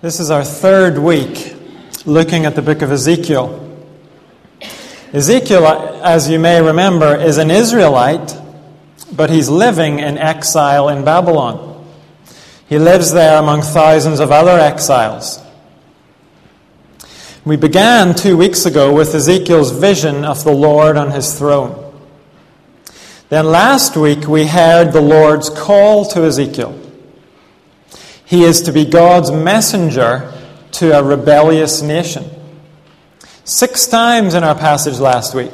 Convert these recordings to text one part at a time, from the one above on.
This is our third week looking at the book of Ezekiel. Ezekiel, as you may remember, is an Israelite, but he's living in exile in Babylon. He lives there among thousands of other exiles. We began two weeks ago with Ezekiel's vision of the Lord on his throne. Then last week we heard the Lord's call to Ezekiel. He is to be God's messenger to a rebellious nation. Six times in our passage last week,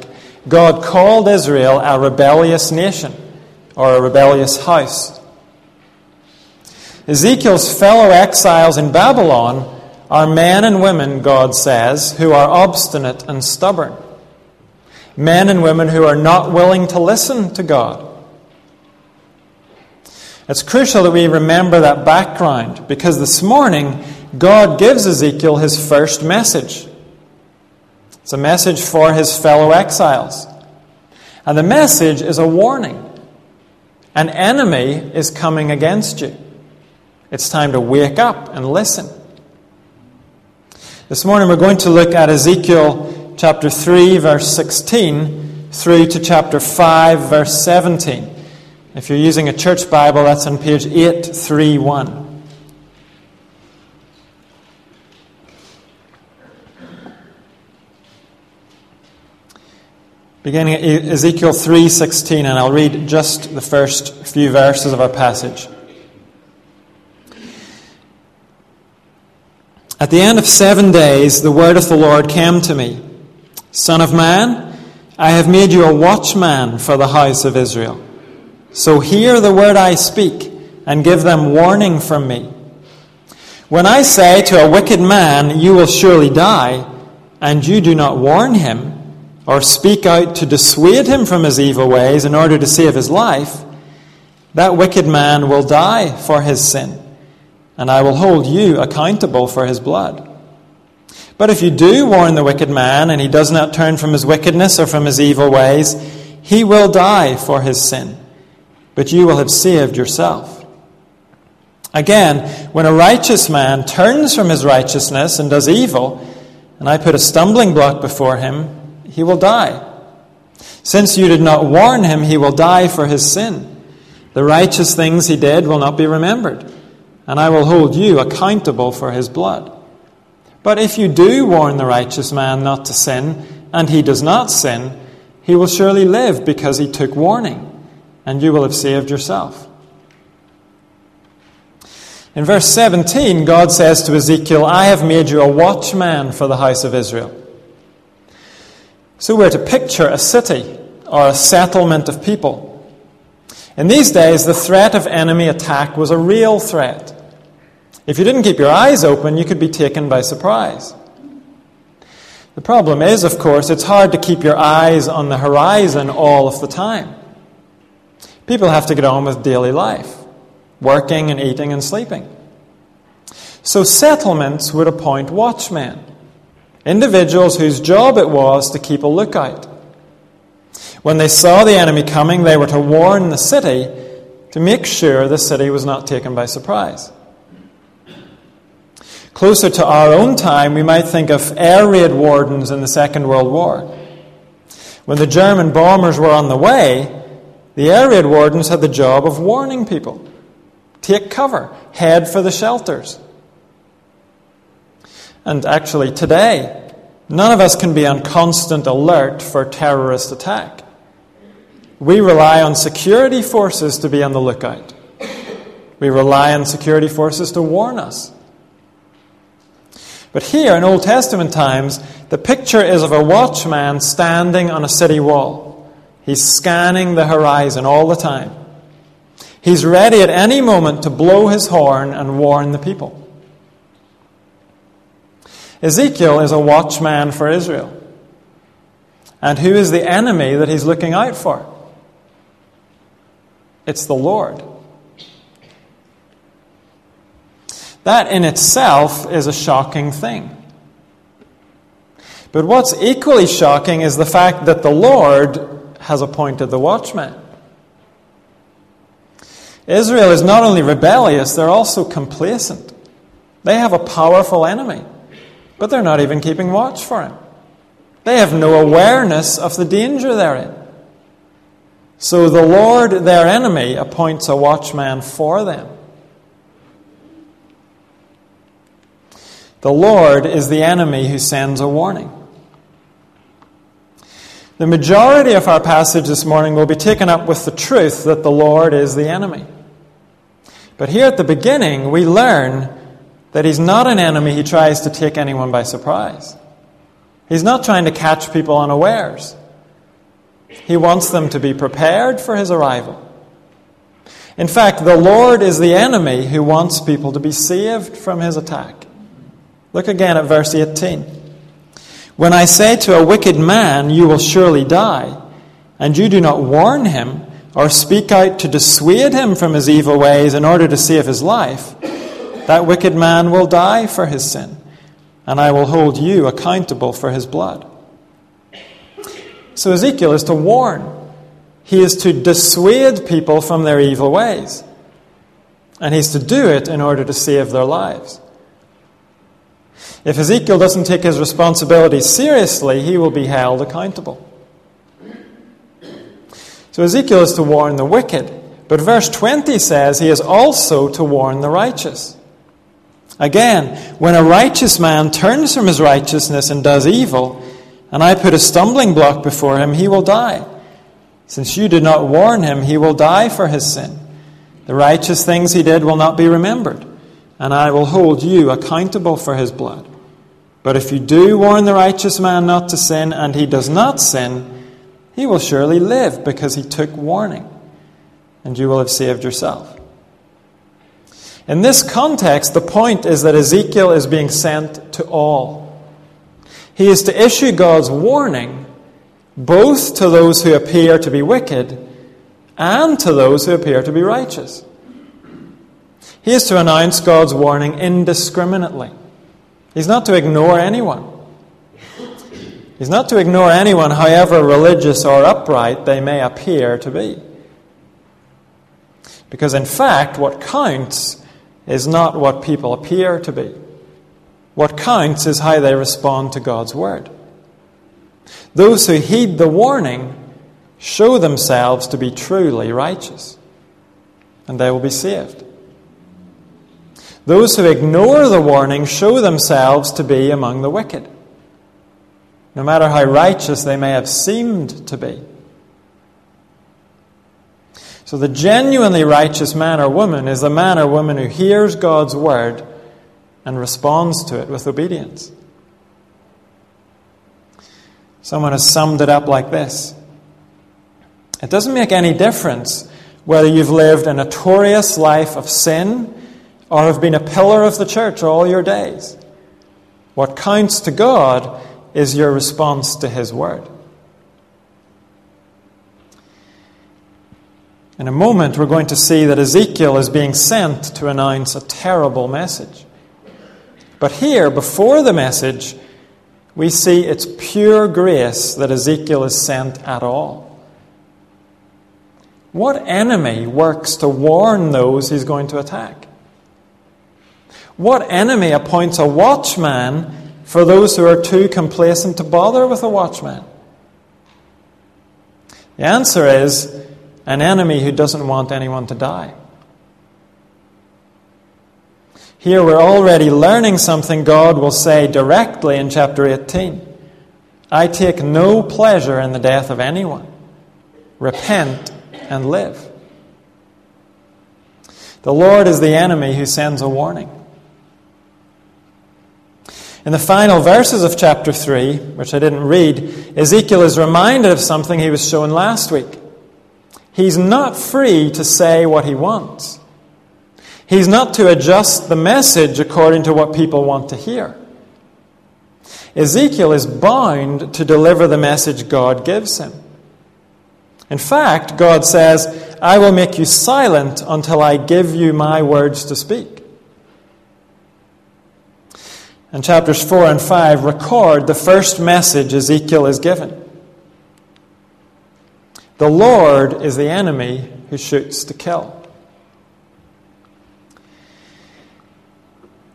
God called Israel a rebellious nation or a rebellious house. Ezekiel's fellow exiles in Babylon are men and women, God says, who are obstinate and stubborn. Men and women who are not willing to listen to God. It's crucial that we remember that background because this morning God gives Ezekiel his first message. It's a message for his fellow exiles. And the message is a warning. An enemy is coming against you. It's time to wake up and listen. This morning we're going to look at Ezekiel chapter 3, verse 16, through to chapter 5, verse 17. If you're using a church Bible, that's on page 831. Beginning at Ezekiel 3:16 and I'll read just the first few verses of our passage. At the end of 7 days the word of the Lord came to me, Son of man, I have made you a watchman for the house of Israel. So hear the word I speak and give them warning from me. When I say to a wicked man, You will surely die, and you do not warn him, or speak out to dissuade him from his evil ways in order to save his life, that wicked man will die for his sin, and I will hold you accountable for his blood. But if you do warn the wicked man, and he does not turn from his wickedness or from his evil ways, he will die for his sin but you will have saved yourself. Again, when a righteous man turns from his righteousness and does evil, and I put a stumbling block before him, he will die. Since you did not warn him, he will die for his sin. The righteous things he did will not be remembered, and I will hold you accountable for his blood. But if you do warn the righteous man not to sin, and he does not sin, he will surely live because he took warning and you will have saved yourself. In verse 17, God says to Ezekiel, I have made you a watchman for the house of Israel. So we're to picture a city or a settlement of people. In these days, the threat of enemy attack was a real threat. If you didn't keep your eyes open, you could be taken by surprise. The problem is, of course, it's hard to keep your eyes on the horizon all of the time. People have to get on with daily life, working and eating and sleeping. So settlements would appoint watchmen, individuals whose job it was to keep a lookout. When they saw the enemy coming, they were to warn the city to make sure the city was not taken by surprise. Closer to our own time, we might think of air raid wardens in the Second World War. When the German bombers were on the way, the air raid wardens had the job of warning people take cover, head for the shelters. And actually, today, none of us can be on constant alert for terrorist attack. We rely on security forces to be on the lookout. We rely on security forces to warn us. But here in Old Testament times, the picture is of a watchman standing on a city wall. He's scanning the horizon all the time. He's ready at any moment to blow his horn and warn the people. Ezekiel is a watchman for Israel. And who is the enemy that he's looking out for? It's the Lord. That in itself is a shocking thing. But what's equally shocking is the fact that the Lord has appointed the watchman. Israel is not only rebellious, they're also complacent. They have a powerful enemy, but they're not even keeping watch for him. They have no awareness of the danger they're in. So the Lord, their enemy, appoints a watchman for them. The Lord is the enemy who sends a warning. The majority of our passage this morning will be taken up with the truth that the Lord is the enemy. But here at the beginning, we learn that he's not an enemy who tries to take anyone by surprise. He's not trying to catch people unawares. He wants them to be prepared for his arrival. In fact, the Lord is the enemy who wants people to be saved from his attack. Look again at verse 18. When I say to a wicked man, You will surely die, and you do not warn him or speak out to dissuade him from his evil ways in order to save his life, that wicked man will die for his sin, and I will hold you accountable for his blood. So Ezekiel is to warn, he is to dissuade people from their evil ways, and he's to do it in order to save their lives. If Ezekiel doesn't take his responsibility seriously, he will be held accountable. So Ezekiel is to warn the wicked, but verse 20 says he is also to warn the righteous. Again, when a righteous man turns from his righteousness and does evil, and I put a stumbling block before him, he will die. Since you did not warn him, he will die for his sin. The righteous things he did will not be remembered, and I will hold you accountable for his blood. But if you do warn the righteous man not to sin, and he does not sin, he will surely live because he took warning, and you will have saved yourself. In this context, the point is that Ezekiel is being sent to all. He is to issue God's warning both to those who appear to be wicked and to those who appear to be righteous. He is to announce God's warning indiscriminately. He's not to ignore anyone. He's not to ignore anyone, however religious or upright they may appear to be. Because, in fact, what counts is not what people appear to be. What counts is how they respond to God's word. Those who heed the warning show themselves to be truly righteous, and they will be saved. Those who ignore the warning show themselves to be among the wicked no matter how righteous they may have seemed to be. So, the genuinely righteous man or woman is the man or woman who hears God's word and responds to it with obedience. Someone has summed it up like this It doesn't make any difference whether you've lived a notorious life of sin or have been a pillar of the church all your days. What counts to God is your response to His Word. In a moment, we're going to see that Ezekiel is being sent to announce a terrible message. But here, before the message, we see it's pure grace that Ezekiel is sent at all. What enemy works to warn those he's going to attack? What enemy appoints a watchman for those who are too complacent to bother with a watchman? The answer is an enemy who doesn't want anyone to die. Here we're already learning something God will say directly in chapter 18. I take no pleasure in the death of anyone. Repent and live. The Lord is the enemy who sends a warning. In the final verses of chapter 3, which I didn't read, Ezekiel is reminded of something he was shown last week. He's not free to say what he wants. He's not to adjust the message according to what people want to hear. Ezekiel is bound to deliver the message God gives him. In fact, God says, I will make you silent until I give you my words to speak. And chapters 4 and 5 record the first message Ezekiel is given. The Lord is the enemy who shoots to kill.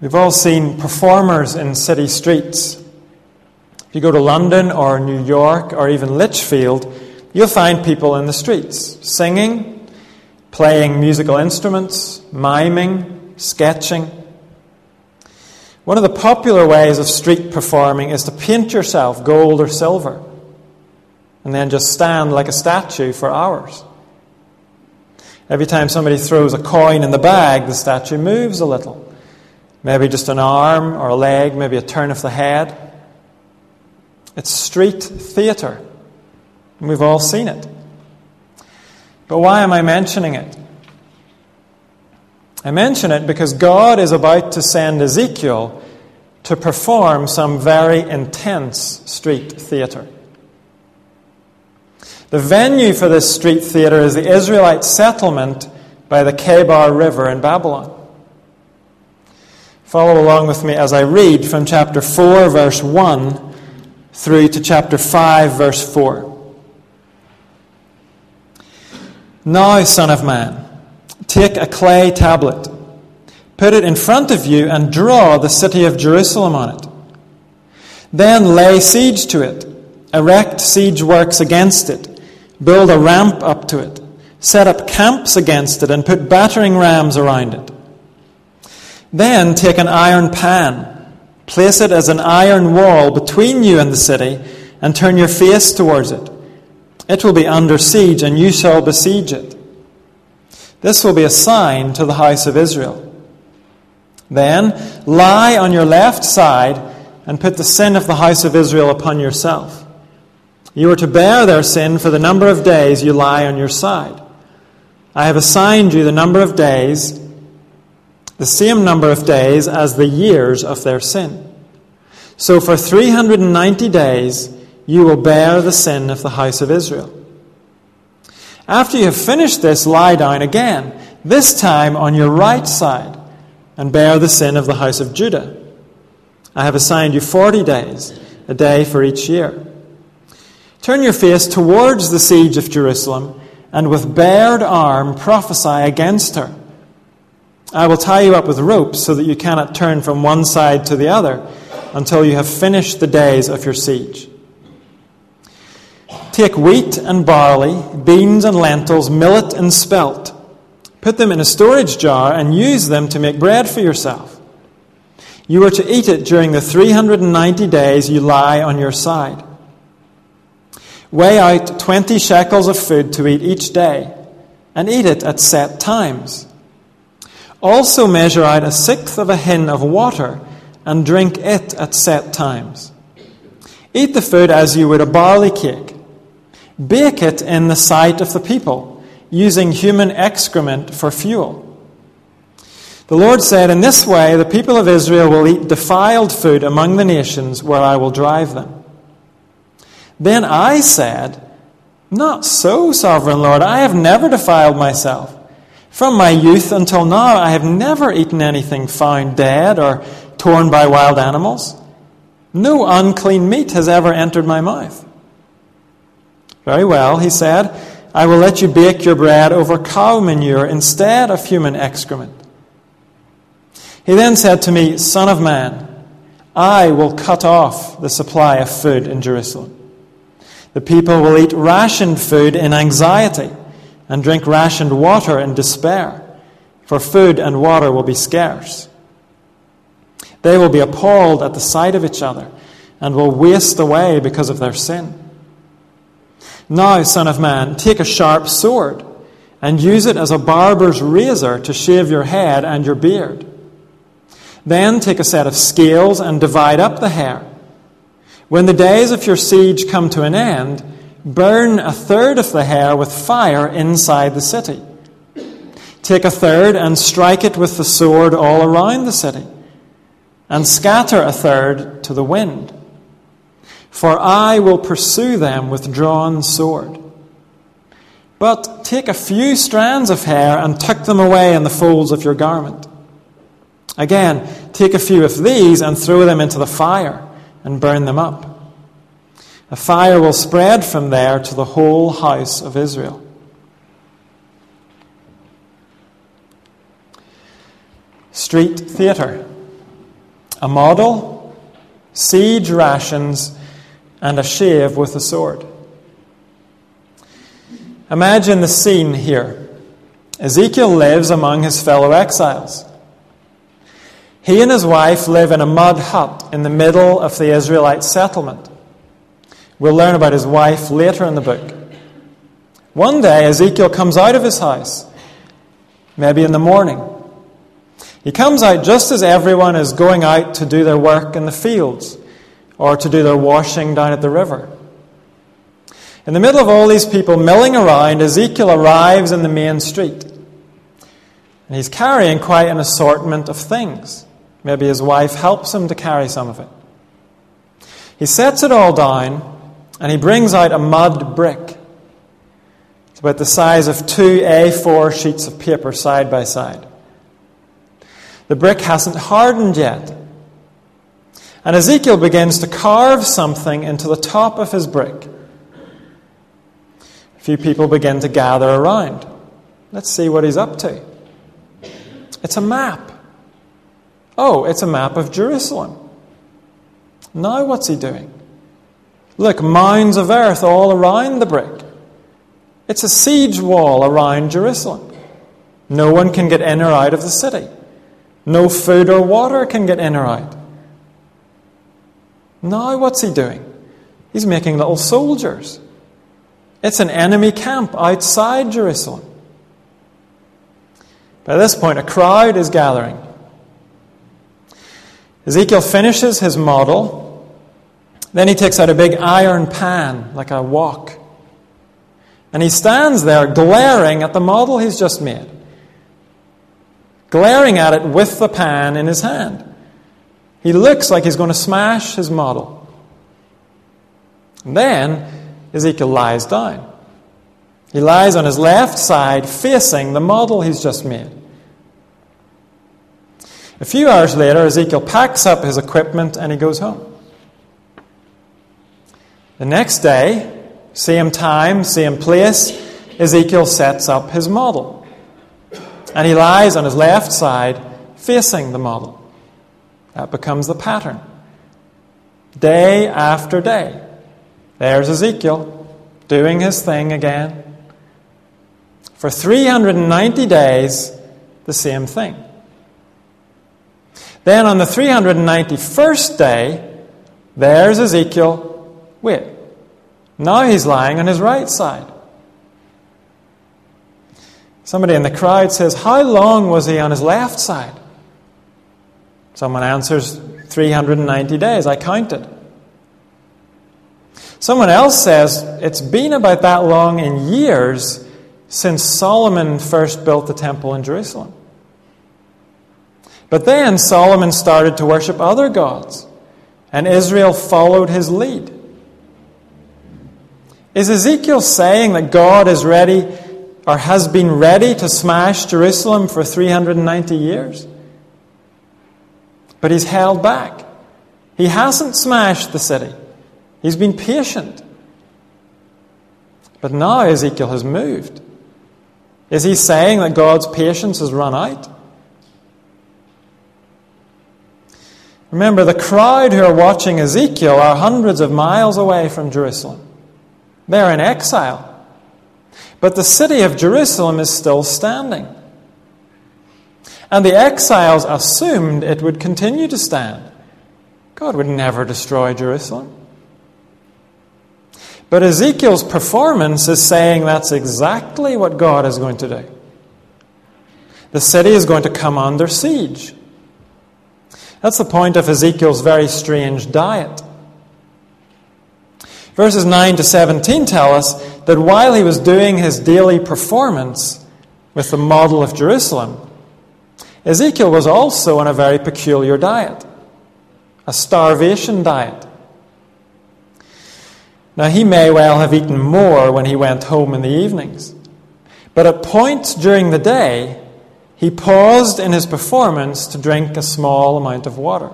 We've all seen performers in city streets. If you go to London or New York or even Lichfield, you'll find people in the streets singing, playing musical instruments, miming, sketching. One of the popular ways of street performing is to paint yourself gold or silver and then just stand like a statue for hours. Every time somebody throws a coin in the bag, the statue moves a little. Maybe just an arm or a leg, maybe a turn of the head. It's street theatre. And we've all seen it. But why am I mentioning it? I mention it because God is about to send Ezekiel to perform some very intense street theatre. The venue for this street theatre is the Israelite settlement by the Kebar River in Babylon. Follow along with me as I read from chapter 4, verse 1 through to chapter 5, verse 4. Now, Son of Man, take a clay tablet, put it in front of you, and draw the city of Jerusalem on it. Then lay siege to it, erect siege works against it, build a ramp up to it, set up camps against it, and put battering rams around it. Then take an iron pan, place it as an iron wall between you and the city, and turn your face towards it. It will be under siege, and you shall besiege it. This will be a sign to the house of Israel. Then lie on your left side and put the sin of the house of Israel upon yourself. You are to bear their sin for the number of days you lie on your side. I have assigned you the number of days the same number of days as the years of their sin. So for 390 days you will bear the sin of the house of Israel. After you have finished this, lie down again, this time on your right side, and bear the sin of the house of Judah. I have assigned you 40 days, a day for each year. Turn your face towards the siege of Jerusalem, and with bared arm prophesy against her I will tie you up with ropes so that you cannot turn from one side to the other until you have finished the days of your siege. Take wheat and barley, beans and lentils, millet and spelt. Put them in a storage jar and use them to make bread for yourself. You are to eat it during the 390 days you lie on your side. Weigh out 20 shekels of food to eat each day, and eat it at set times. Also measure out a sixth of a hin of water and drink it at set times. Eat the food as you would a barley cake. Bake it in the sight of the people, using human excrement for fuel. The Lord said, In this way the people of Israel will eat defiled food among the nations where I will drive them. Then I said, Not so, sovereign Lord. I have never defiled myself. From my youth until now, I have never eaten anything found dead or torn by wild animals. No unclean meat has ever entered my mouth. Very well, he said, I will let you bake your bread over cow manure instead of human excrement. He then said to me, Son of man, I will cut off the supply of food in Jerusalem. The people will eat rationed food in anxiety and drink rationed water in despair, for food and water will be scarce. They will be appalled at the sight of each other and will waste away because of their sin. Now, Son of Man, take a sharp sword and use it as a barber's razor to shave your head and your beard. Then take a set of scales and divide up the hair. When the days of your siege come to an end, Burn a third of the hair with fire inside the city. Take a third and strike it with the sword all around the city, and scatter a third to the wind. For I will pursue them with drawn sword. But take a few strands of hair and tuck them away in the folds of your garment. Again, take a few of these and throw them into the fire and burn them up. A fire will spread from there to the whole house of Israel. Street theatre. a model, siege rations, and a shave with a sword. Imagine the scene here. Ezekiel lives among his fellow exiles. He and his wife live in a mud hut in the middle of the Israelite settlement. We'll learn about his wife later in the book. One day, Ezekiel comes out of his house, maybe in the morning. He comes out just as everyone is going out to do their work in the fields or to do their washing down at the river. In the middle of all these people milling around, Ezekiel arrives in the main street. And he's carrying quite an assortment of things. Maybe his wife helps him to carry some of it. He sets it all down and he brings out a mud brick. It's about the size of two A4 sheets of paper side by side. The brick hasn't hardened yet. And Ezekiel begins to carve something into the top of his brick. A few people begin to gather around. Let's see what he's up to. It's a map. Oh, it's a map of Jerusalem. Now, what's he doing? Look, mounds of earth all around the brick. It's a siege wall around Jerusalem. No one can get in or out of the city. No food or water can get in or out. Now, what's he doing? He's making little soldiers. It's an enemy camp outside Jerusalem. By this point, a crowd is gathering. Ezekiel finishes his model then he takes out a big iron pan, like a wok. And he stands there glaring at the model he's just made. Glaring at it with the pan in his hand. He looks like he's going to smash his model. And then Ezekiel lies down. He lies on his left side facing the model he's just made. A few hours later, Ezekiel packs up his equipment and he goes home. The next day, same time, same place, Ezekiel sets up his model. And he lies on his left side facing the model. That becomes the pattern. Day after day. There's Ezekiel doing his thing again. For 390 days, the same thing. Then on the 391st day, there's Ezekiel Wait, now he's lying on his right side. Somebody in the crowd says, How long was he on his left side? Someone answers, 390 days. I counted. Someone else says, It's been about that long in years since Solomon first built the temple in Jerusalem. But then Solomon started to worship other gods, and Israel followed his lead. Is Ezekiel saying that God is ready or has been ready to smash Jerusalem for 390 years? But he's held back. He hasn't smashed the city, he's been patient. But now Ezekiel has moved. Is he saying that God's patience has run out? Remember, the crowd who are watching Ezekiel are hundreds of miles away from Jerusalem. They're in exile. But the city of Jerusalem is still standing. And the exiles assumed it would continue to stand. God would never destroy Jerusalem. But Ezekiel's performance is saying that's exactly what God is going to do. The city is going to come under siege. That's the point of Ezekiel's very strange diet. Verses 9 to 17 tell us that while he was doing his daily performance with the model of Jerusalem, Ezekiel was also on a very peculiar diet, a starvation diet. Now, he may well have eaten more when he went home in the evenings, but at points during the day, he paused in his performance to drink a small amount of water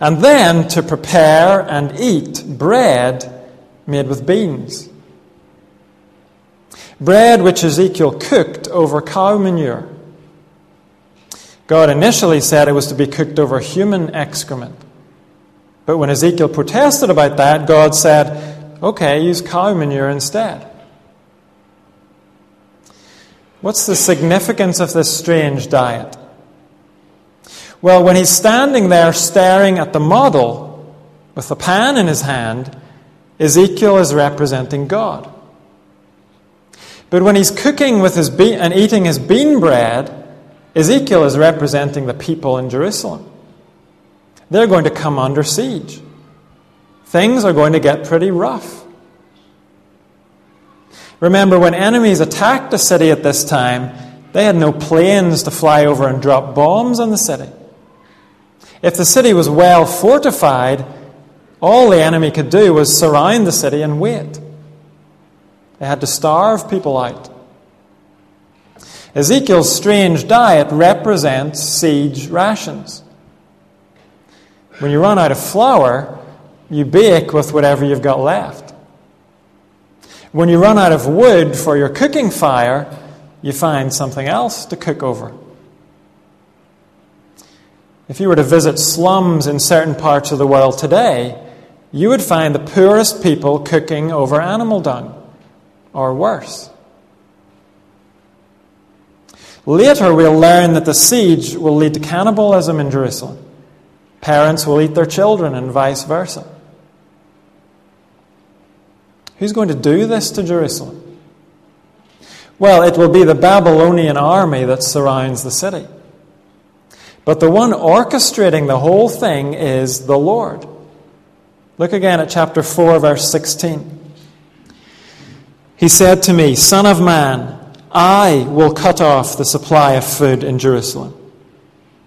and then to prepare and eat bread made with beans. Bread which Ezekiel cooked over cow manure. God initially said it was to be cooked over human excrement. But when Ezekiel protested about that, God said, okay, use cow manure instead. What's the significance of this strange diet? Well, when he's standing there staring at the model with the pan in his hand, Ezekiel is representing God. But when he's cooking with his be- and eating his bean bread, Ezekiel is representing the people in Jerusalem. They're going to come under siege. Things are going to get pretty rough. Remember, when enemies attacked a city at this time, they had no planes to fly over and drop bombs on the city. If the city was well fortified, all the enemy could do was surround the city and wait. They had to starve people out. Ezekiel's strange diet represents siege rations. When you run out of flour, you bake with whatever you've got left. When you run out of wood for your cooking fire, you find something else to cook over. If you were to visit slums in certain parts of the world today, you would find the poorest people cooking over animal dung, or worse. Later, we'll learn that the siege will lead to cannibalism in Jerusalem. Parents will eat their children, and vice versa. Who's going to do this to Jerusalem? Well, it will be the Babylonian army that surrounds the city. But the one orchestrating the whole thing is the Lord. Look again at chapter 4, verse 16. He said to me, Son of man, I will cut off the supply of food in Jerusalem.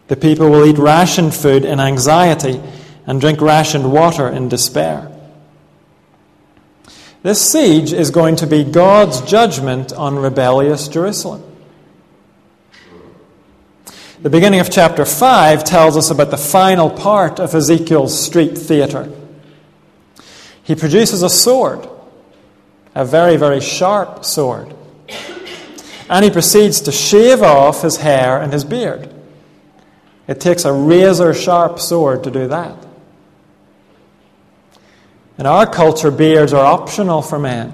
The people will eat rationed food in anxiety and drink rationed water in despair. This siege is going to be God's judgment on rebellious Jerusalem. The beginning of chapter 5 tells us about the final part of Ezekiel's street theater. He produces a sword, a very, very sharp sword and he proceeds to shave off his hair and his beard. It takes a razor sharp sword to do that. In our culture, beards are optional for men.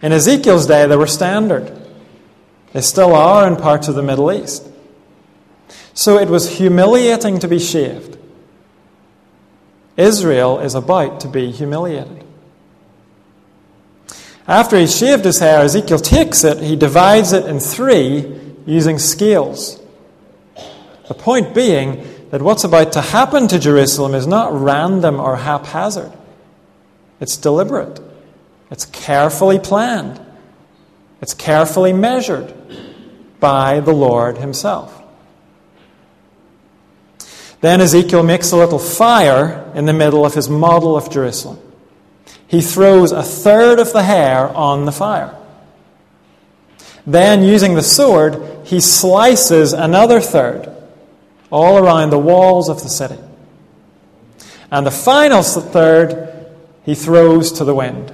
In Ezekiel's day, they were standard. They still are in parts of the Middle East. So it was humiliating to be shaved. Israel is about to be humiliated. After he shaved his hair, Ezekiel takes it, he divides it in three using scales. The point being that what's about to happen to Jerusalem is not random or haphazard, it's deliberate, it's carefully planned, it's carefully measured by the Lord Himself. Then Ezekiel makes a little fire in the middle of his model of Jerusalem he throws a third of the hair on the fire. Then, using the sword, he slices another third all around the walls of the city. And the final third he throws to the wind.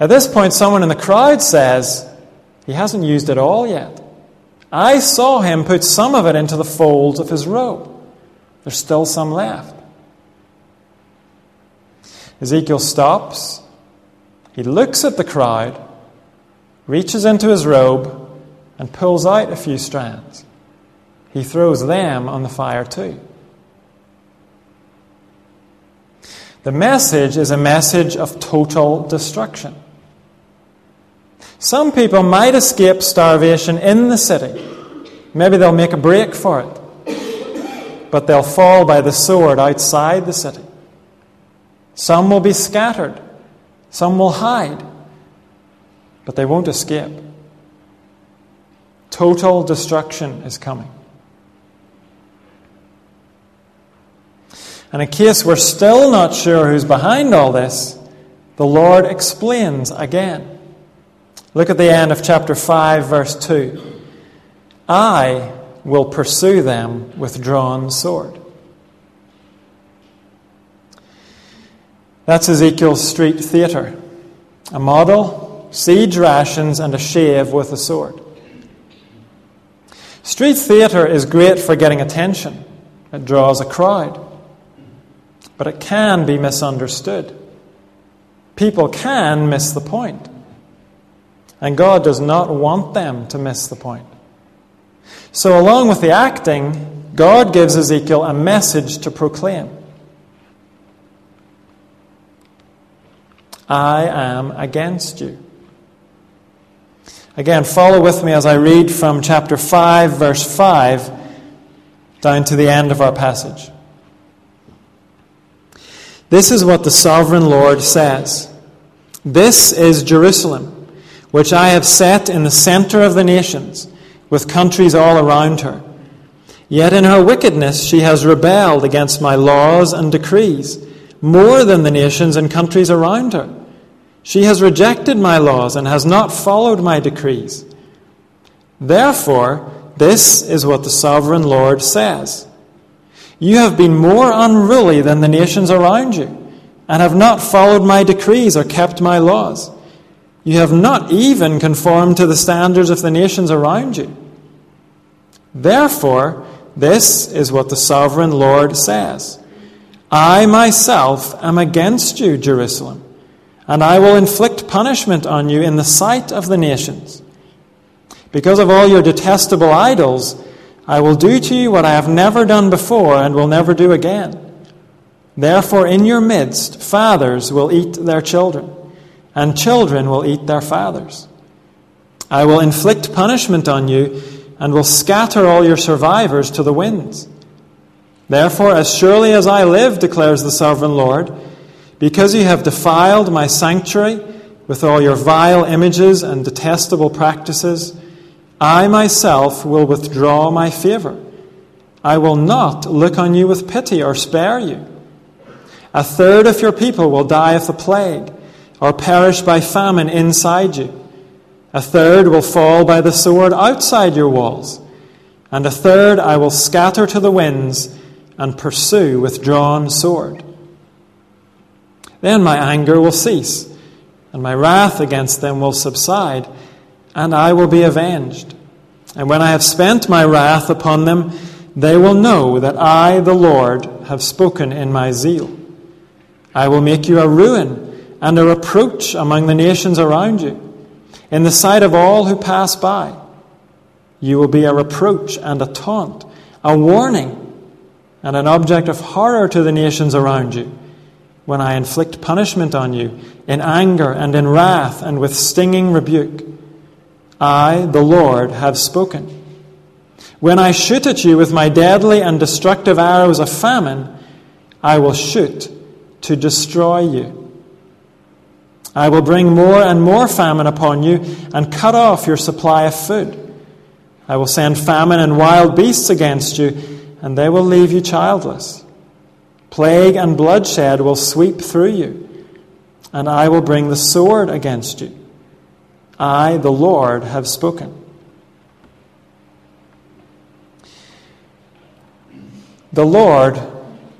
At this point, someone in the crowd says, He hasn't used it all yet. I saw him put some of it into the folds of his robe. There's still some left. Ezekiel stops. He looks at the crowd, reaches into his robe, and pulls out a few strands. He throws them on the fire too. The message is a message of total destruction. Some people might escape starvation in the city. Maybe they'll make a break for it. But they'll fall by the sword outside the city. Some will be scattered, some will hide, but they won't escape. Total destruction is coming. And in case we're still not sure who's behind all this, the Lord explains again. Look at the end of chapter 5, verse 2. I will pursue them with drawn sword. That's Ezekiel's street theatre a model, siege rations, and a shave with a sword. Street theatre is great for getting attention, it draws a crowd. But it can be misunderstood. People can miss the point. And God does not want them to miss the point. So, along with the acting, God gives Ezekiel a message to proclaim. I am against you. Again, follow with me as I read from chapter 5, verse 5, down to the end of our passage. This is what the sovereign Lord says This is Jerusalem, which I have set in the center of the nations, with countries all around her. Yet in her wickedness she has rebelled against my laws and decrees, more than the nations and countries around her. She has rejected my laws and has not followed my decrees. Therefore, this is what the sovereign Lord says You have been more unruly than the nations around you, and have not followed my decrees or kept my laws. You have not even conformed to the standards of the nations around you. Therefore, this is what the sovereign Lord says I myself am against you, Jerusalem and I will inflict punishment on you in the sight of the nations. Because of all your detestable idols, I will do to you what I have never done before and will never do again. Therefore, in your midst, fathers will eat their children, and children will eat their fathers. I will inflict punishment on you and will scatter all your survivors to the winds. Therefore, as surely as I live, declares the sovereign Lord, because you have defiled my sanctuary with all your vile images and detestable practices, I myself will withdraw my favor. I will not look on you with pity or spare you. A third of your people will die of the plague or perish by famine inside you. A third will fall by the sword outside your walls. And a third I will scatter to the winds and pursue with drawn sword. Then my anger will cease, and my wrath against them will subside, and I will be avenged. And when I have spent my wrath upon them, they will know that I, the Lord, have spoken in my zeal. I will make you a ruin and a reproach among the nations around you, in the sight of all who pass by. You will be a reproach and a taunt, a warning, and an object of horror to the nations around you when I inflict punishment on you in anger and in wrath and with stinging rebuke. I, the Lord, have spoken. When I shoot at you with my deadly and destructive arrows of famine, I will shoot to destroy you. I will bring more and more famine upon you and cut off your supply of food. I will send famine and wild beasts against you, and they will leave you childless. Plague and bloodshed will sweep through you, and I will bring the sword against you. I, the Lord, have spoken. The Lord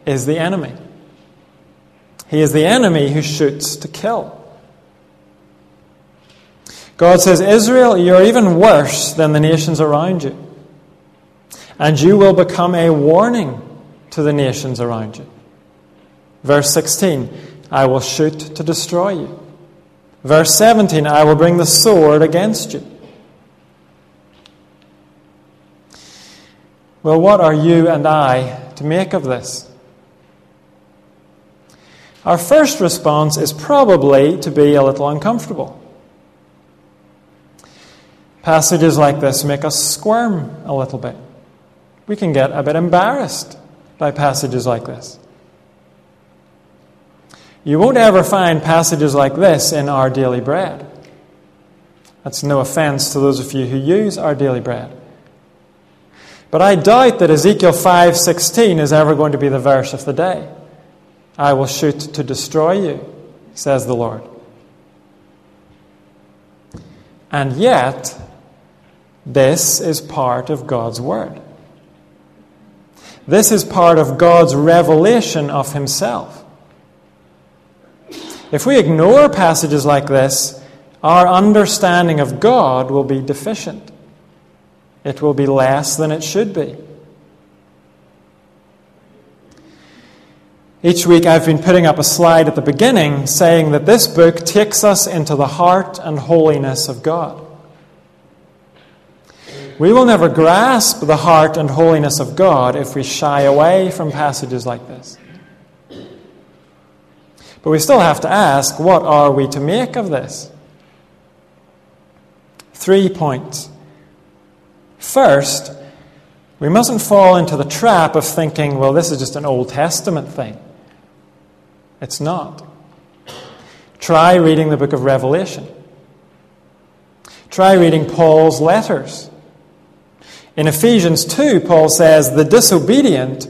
is the enemy. He is the enemy who shoots to kill. God says, Israel, you're even worse than the nations around you. And you will become a warning to the nations around you. Verse 16, I will shoot to destroy you. Verse 17, I will bring the sword against you. Well, what are you and I to make of this? Our first response is probably to be a little uncomfortable. Passages like this make us squirm a little bit. We can get a bit embarrassed by passages like this. You won't ever find passages like this in Our Daily Bread. That's no offense to those of you who use Our Daily Bread. But I doubt that Ezekiel 5:16 is ever going to be the verse of the day. I will shoot to destroy you, says the Lord. And yet, this is part of God's word. This is part of God's revelation of himself. If we ignore passages like this, our understanding of God will be deficient. it will be less than it should be. Each week I've been putting up a slide at the beginning saying that this book takes us into the heart and holiness of God. We will never grasp the heart and holiness of God if we shy away from passages like this. But we still have to ask what are we to make of this? Three points. First, we mustn't fall into the trap of thinking, well, this is just an Old Testament thing. It's not. Try reading the book of Revelation. Try reading Paul's letters. In Ephesians 2, Paul says, The disobedient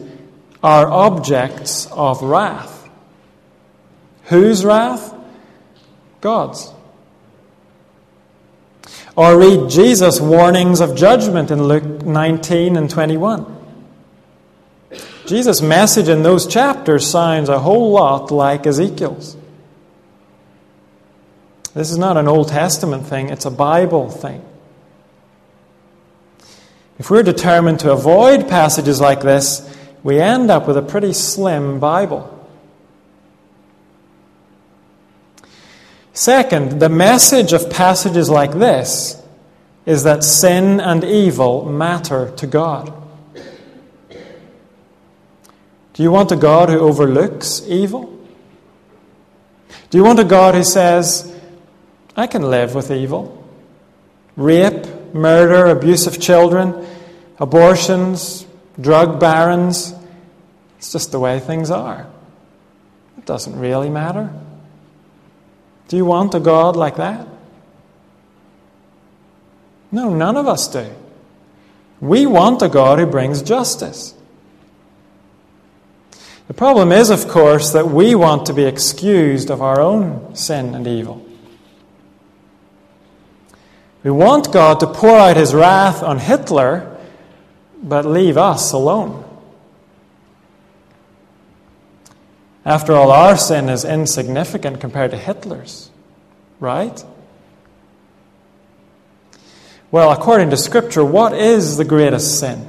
are objects of wrath. Whose wrath? God's. Or read Jesus' warnings of judgment in Luke 19 and 21. Jesus' message in those chapters sounds a whole lot like Ezekiel's. This is not an Old Testament thing, it's a Bible thing. If we're determined to avoid passages like this, we end up with a pretty slim Bible. Second, the message of passages like this is that sin and evil matter to God. Do you want a God who overlooks evil? Do you want a God who says, I can live with evil? Rape, murder, abuse of children, abortions, drug barons. It's just the way things are. It doesn't really matter. Do you want a God like that? No, none of us do. We want a God who brings justice. The problem is, of course, that we want to be excused of our own sin and evil. We want God to pour out his wrath on Hitler, but leave us alone. After all, our sin is insignificant compared to Hitler's, right? Well, according to Scripture, what is the greatest sin?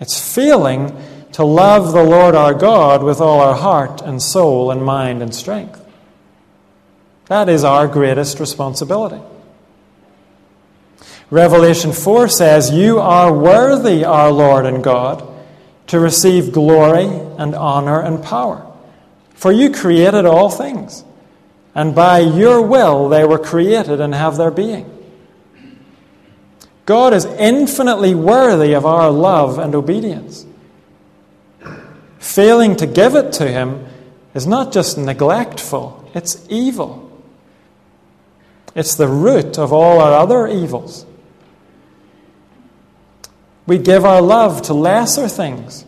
It's feeling to love the Lord our God with all our heart and soul and mind and strength. That is our greatest responsibility. Revelation 4 says, You are worthy, our Lord and God, to receive glory and honor and power. For you created all things, and by your will they were created and have their being. God is infinitely worthy of our love and obedience. Failing to give it to Him is not just neglectful, it's evil. It's the root of all our other evils. We give our love to lesser things.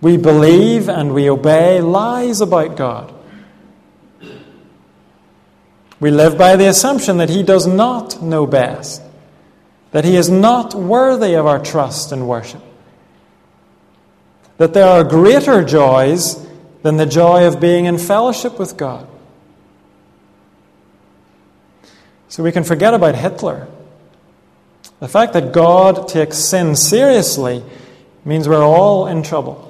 We believe and we obey lies about God. We live by the assumption that He does not know best, that He is not worthy of our trust and worship that there are greater joys than the joy of being in fellowship with God. So we can forget about Hitler. The fact that God takes sin seriously means we're all in trouble.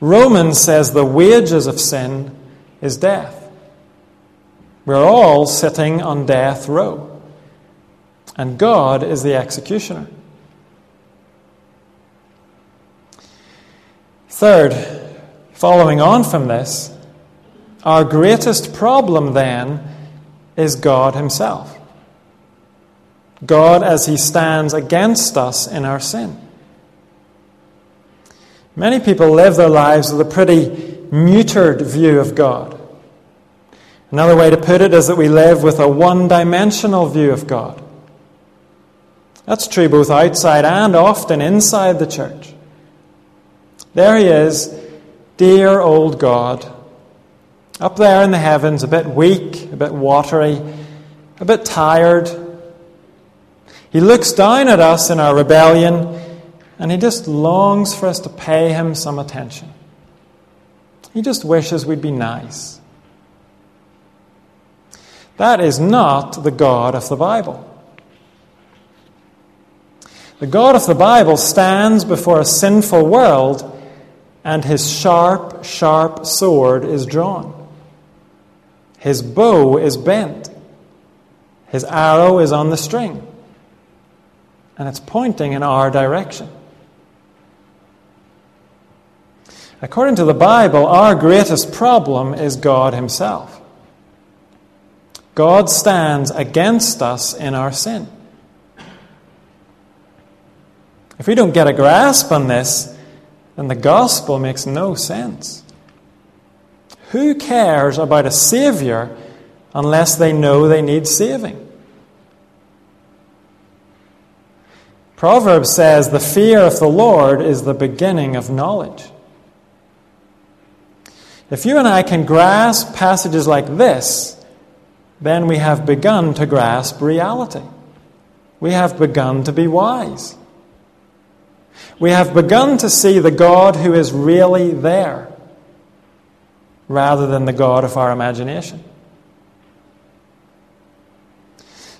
Romans says the wages of sin is death. We're all sitting on death row. And God is the executioner. Third, following on from this, our greatest problem then is God Himself. God as He stands against us in our sin. Many people live their lives with a pretty neutered view of God. Another way to put it is that we live with a one dimensional view of God. That's true both outside and often inside the church. There he is, dear old God, up there in the heavens, a bit weak, a bit watery, a bit tired. He looks down at us in our rebellion and he just longs for us to pay him some attention. He just wishes we'd be nice. That is not the God of the Bible. The God of the Bible stands before a sinful world, and his sharp, sharp sword is drawn. His bow is bent. His arrow is on the string. And it's pointing in our direction. According to the Bible, our greatest problem is God Himself. God stands against us in our sin. If we don't get a grasp on this, then the gospel makes no sense. Who cares about a Savior unless they know they need saving? Proverbs says, The fear of the Lord is the beginning of knowledge. If you and I can grasp passages like this, then we have begun to grasp reality. We have begun to be wise. We have begun to see the God who is really there rather than the God of our imagination.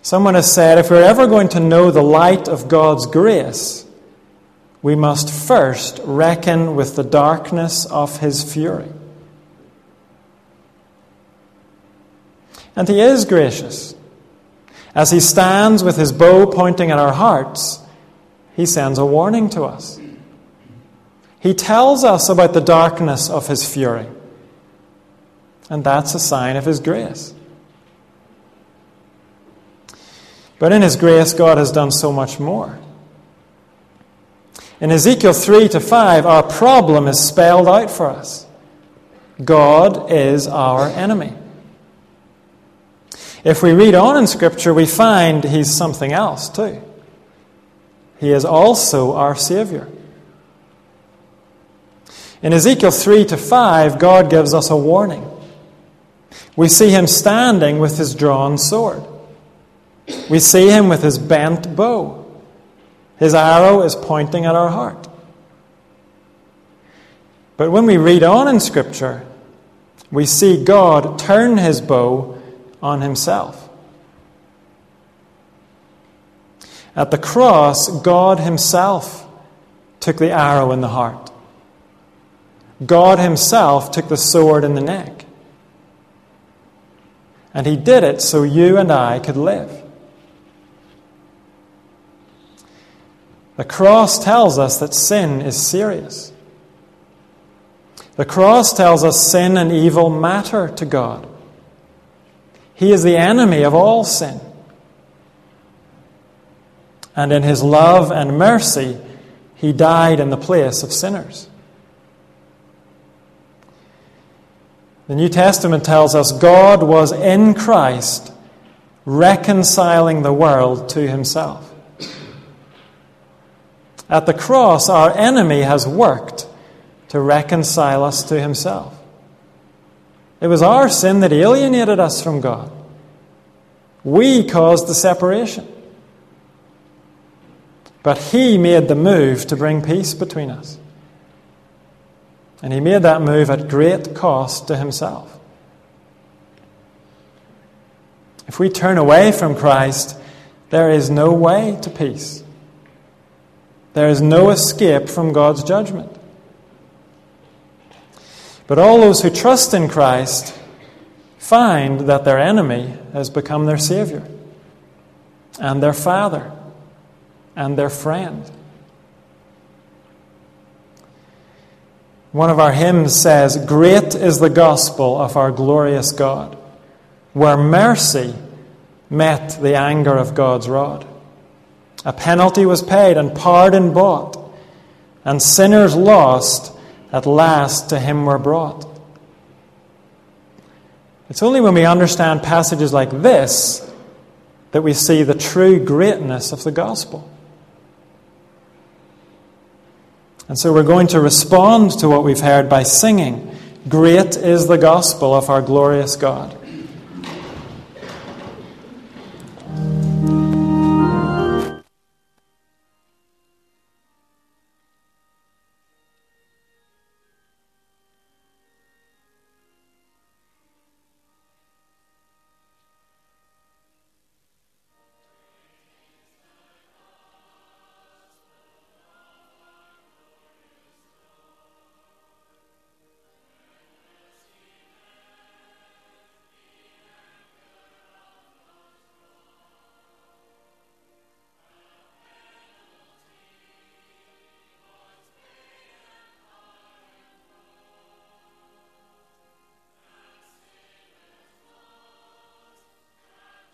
Someone has said if we're ever going to know the light of God's grace, we must first reckon with the darkness of his fury. And he is gracious. As he stands with his bow pointing at our hearts, he sends a warning to us. He tells us about the darkness of his fury. And that's a sign of his grace. But in his grace, God has done so much more. In Ezekiel 3 to 5, our problem is spelled out for us God is our enemy. If we read on in Scripture, we find he's something else too. He is also our Savior. In Ezekiel 3 to 5, God gives us a warning. We see him standing with his drawn sword. We see him with his bent bow. His arrow is pointing at our heart. But when we read on in Scripture, we see God turn his bow on himself. At the cross, God Himself took the arrow in the heart. God Himself took the sword in the neck. And He did it so you and I could live. The cross tells us that sin is serious. The cross tells us sin and evil matter to God. He is the enemy of all sin and in his love and mercy, he died in the place of sinners. The New Testament tells us God was in Christ reconciling the world to himself. At the cross, our enemy has worked to reconcile us to himself. It was our sin that alienated us from God. We caused the separation. But he made the move to bring peace between us. And he made that move at great cost to himself. If we turn away from Christ, there is no way to peace. There is no escape from God's judgment. But all those who trust in Christ find that their enemy has become their Savior and their Father and their friend. One of our hymns says, Great is the gospel of our glorious God, where mercy met the anger of God's rod. A penalty was paid and pardon bought, and sinners lost at last to him were brought. It's only when we understand passages like this that we see the true greatness of the gospel. And so we're going to respond to what we've heard by singing, Great is the gospel of our glorious God.